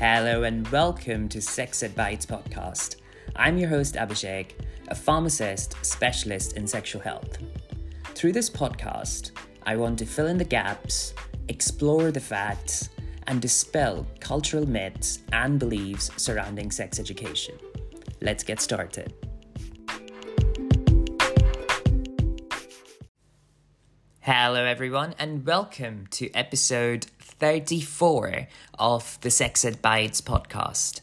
Hello and welcome to Sex Ed Bites podcast. I'm your host Abhishek, a pharmacist specialist in sexual health. Through this podcast, I want to fill in the gaps, explore the facts, and dispel cultural myths and beliefs surrounding sex education. Let's get started. Hello, everyone, and welcome to episode 34 of the Sex Ed Bites podcast.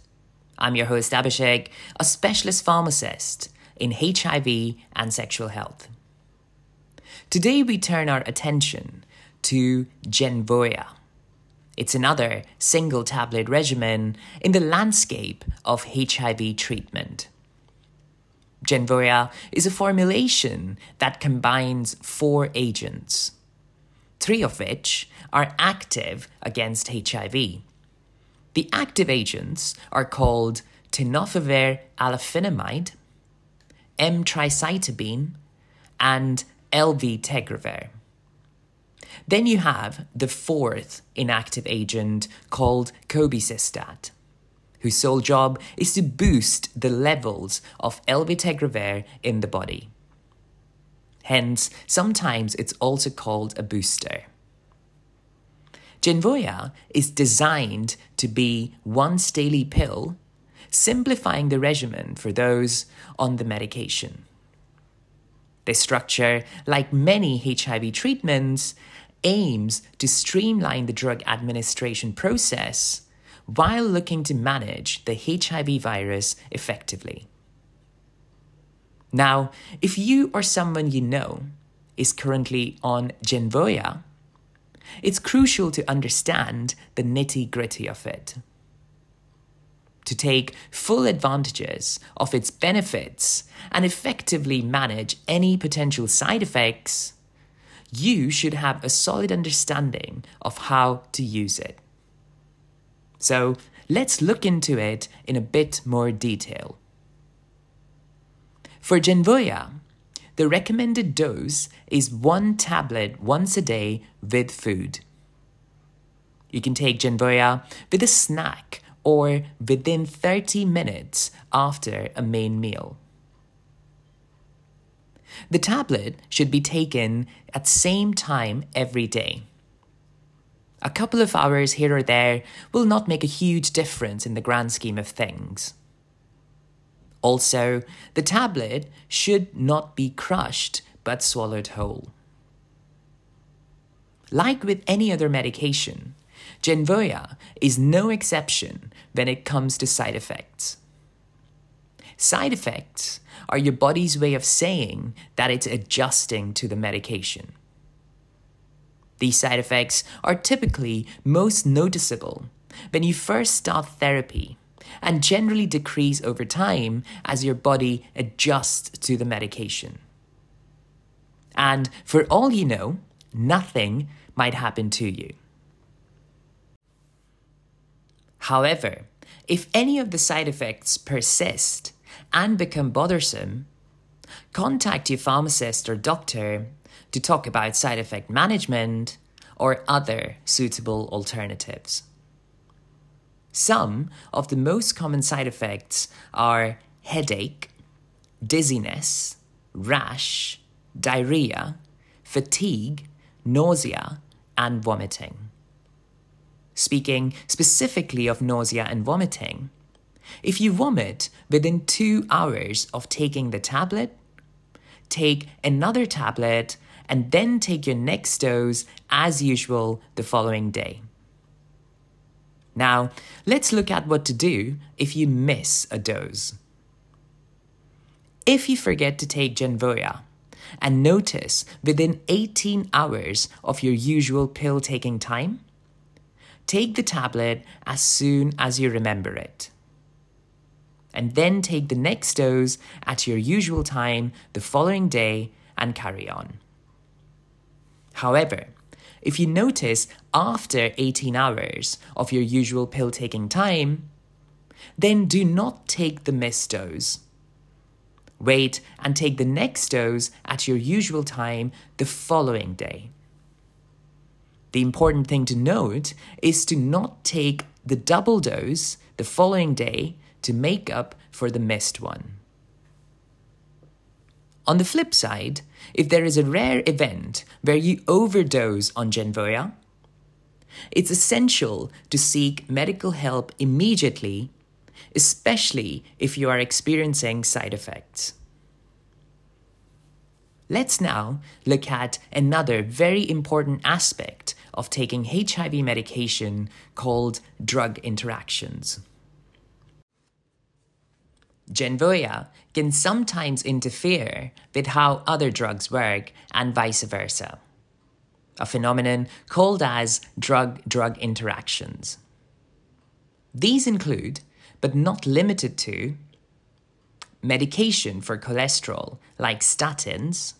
I'm your host, Abhishek, a specialist pharmacist in HIV and sexual health. Today, we turn our attention to Genvoya. It's another single tablet regimen in the landscape of HIV treatment. Genvoya is a formulation that combines four agents, three of which are active against HIV. The active agents are called tenofovir alafenamide, emtricitabine, and elvitegravir. Then you have the fourth inactive agent called cobicistat whose sole job is to boost the levels of elvitegravir in the body. Hence, sometimes it's also called a booster. Genvoya is designed to be once daily pill, simplifying the regimen for those on the medication. This structure, like many HIV treatments, aims to streamline the drug administration process while looking to manage the HIV virus effectively. Now, if you or someone you know is currently on Genvoya, it's crucial to understand the nitty gritty of it. To take full advantages of its benefits and effectively manage any potential side effects, you should have a solid understanding of how to use it. So let's look into it in a bit more detail. For Genvoya, the recommended dose is one tablet once a day with food. You can take Genvoya with a snack or within 30 minutes after a main meal. The tablet should be taken at same time every day. A couple of hours here or there will not make a huge difference in the grand scheme of things. Also, the tablet should not be crushed but swallowed whole. Like with any other medication, Genvoya is no exception when it comes to side effects. Side effects are your body's way of saying that it's adjusting to the medication. These side effects are typically most noticeable when you first start therapy and generally decrease over time as your body adjusts to the medication. And for all you know, nothing might happen to you. However, if any of the side effects persist and become bothersome, contact your pharmacist or doctor to talk about side effect management or other suitable alternatives. Some of the most common side effects are headache, dizziness, rash, diarrhea, fatigue, nausea, and vomiting. Speaking specifically of nausea and vomiting, if you vomit within two hours of taking the tablet, take another tablet and then take your next dose as usual the following day. Now, let's look at what to do if you miss a dose. If you forget to take Genvoya and notice within 18 hours of your usual pill taking time, take the tablet as soon as you remember it. And then take the next dose at your usual time the following day and carry on. However, if you notice after 18 hours of your usual pill taking time, then do not take the missed dose. Wait and take the next dose at your usual time the following day. The important thing to note is to not take the double dose the following day to make up for the missed one. On the flip side, if there is a rare event where you overdose on Genvoya, it's essential to seek medical help immediately, especially if you are experiencing side effects. Let's now look at another very important aspect of taking HIV medication called drug interactions. Genvoya can sometimes interfere with how other drugs work and vice versa, a phenomenon called as drug drug interactions. These include, but not limited to, medication for cholesterol like statins,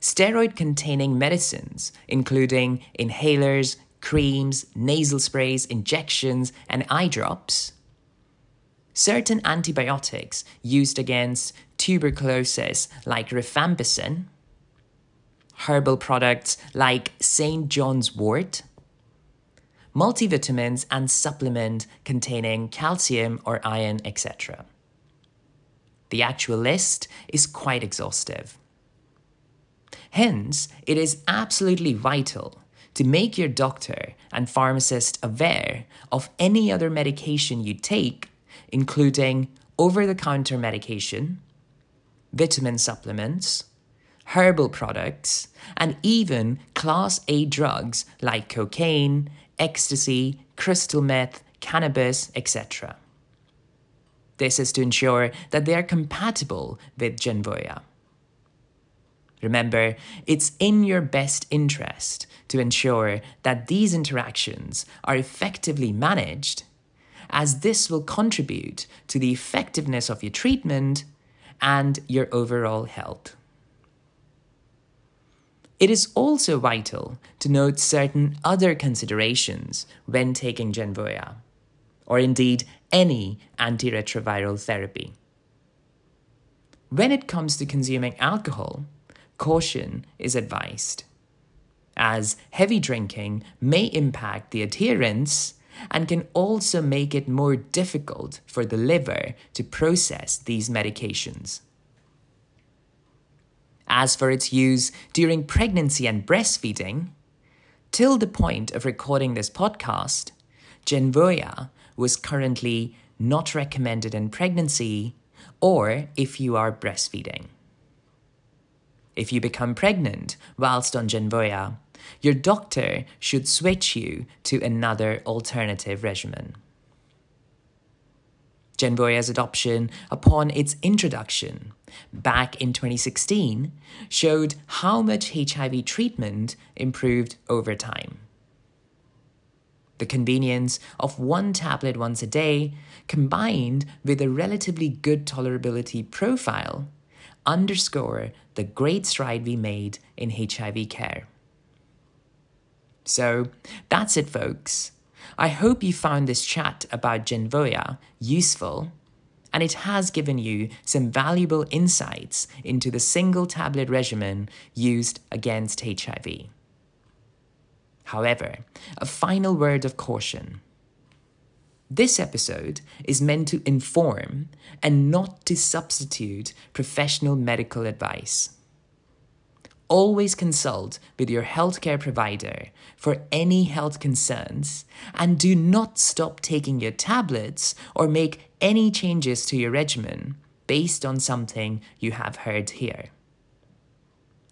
steroid containing medicines, including inhalers, creams, nasal sprays, injections, and eye drops, certain antibiotics used against tuberculosis like rifampicin, herbal products like St. John's wort, multivitamins and supplement containing calcium or iron, etc. The actual list is quite exhaustive. Hence, it is absolutely vital to make your doctor and pharmacist aware of any other medication you take, including over the counter medication, vitamin supplements, herbal products, and even Class A drugs like cocaine, ecstasy, crystal meth, cannabis, etc. This is to ensure that they are compatible with Genvoya. Remember, it's in your best interest to ensure that these interactions are effectively managed, as this will contribute to the effectiveness of your treatment and your overall health. It is also vital to note certain other considerations when taking Genvoya, or indeed any antiretroviral therapy. When it comes to consuming alcohol, caution is advised, as heavy drinking may impact the adherence and can also make it more difficult for the liver to process these medications. As for its use during pregnancy and breastfeeding, till the point of recording this podcast, Genvoya was currently not recommended in pregnancy or if you are breastfeeding. If you become pregnant whilst on Genvoya, your doctor should switch you to another alternative regimen. Genvoya's adoption upon its introduction back in 2016 showed how much HIV treatment improved over time. The convenience of one tablet once a day, combined with a relatively good tolerability profile, underscore the great stride we made in HIV care. So that's it, folks. I hope you found this chat about Genvoya useful and it has given you some valuable insights into the single tablet regimen used against HIV. However, a final word of caution. This episode is meant to inform and not to substitute professional medical advice. Always consult with your healthcare provider for any health concerns and do not stop taking your tablets or make any changes to your regimen based on something you have heard here.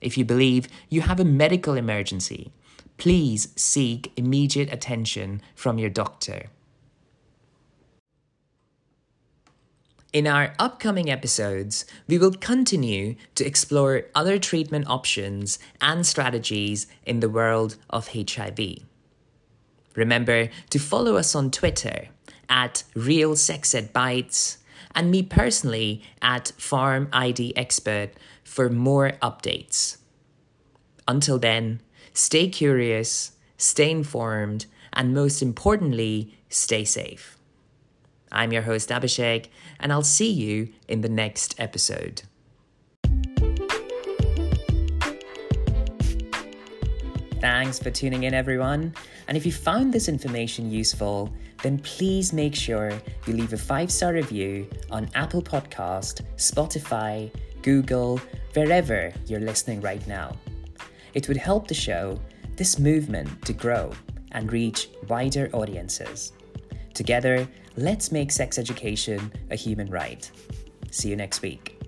If you believe you have a medical emergency, please seek immediate attention from your doctor. In our upcoming episodes, we will continue to explore other treatment options and strategies in the world of HIV. Remember to follow us on Twitter at Real Sex Ed Bites and me personally at Farm ID Expert for more updates. Until then, stay curious, stay informed, and most importantly, stay safe. I'm your host, Abhishek, and I'll see you in the next episode. Thanks for tuning in, everyone. And if you found this information useful, then please make sure you leave a five star review on Apple Podcast, Spotify, Google, wherever you're listening right now. It would help the show, this movement, to grow and reach wider audiences. Together, let's make sex education a human right. See you next week.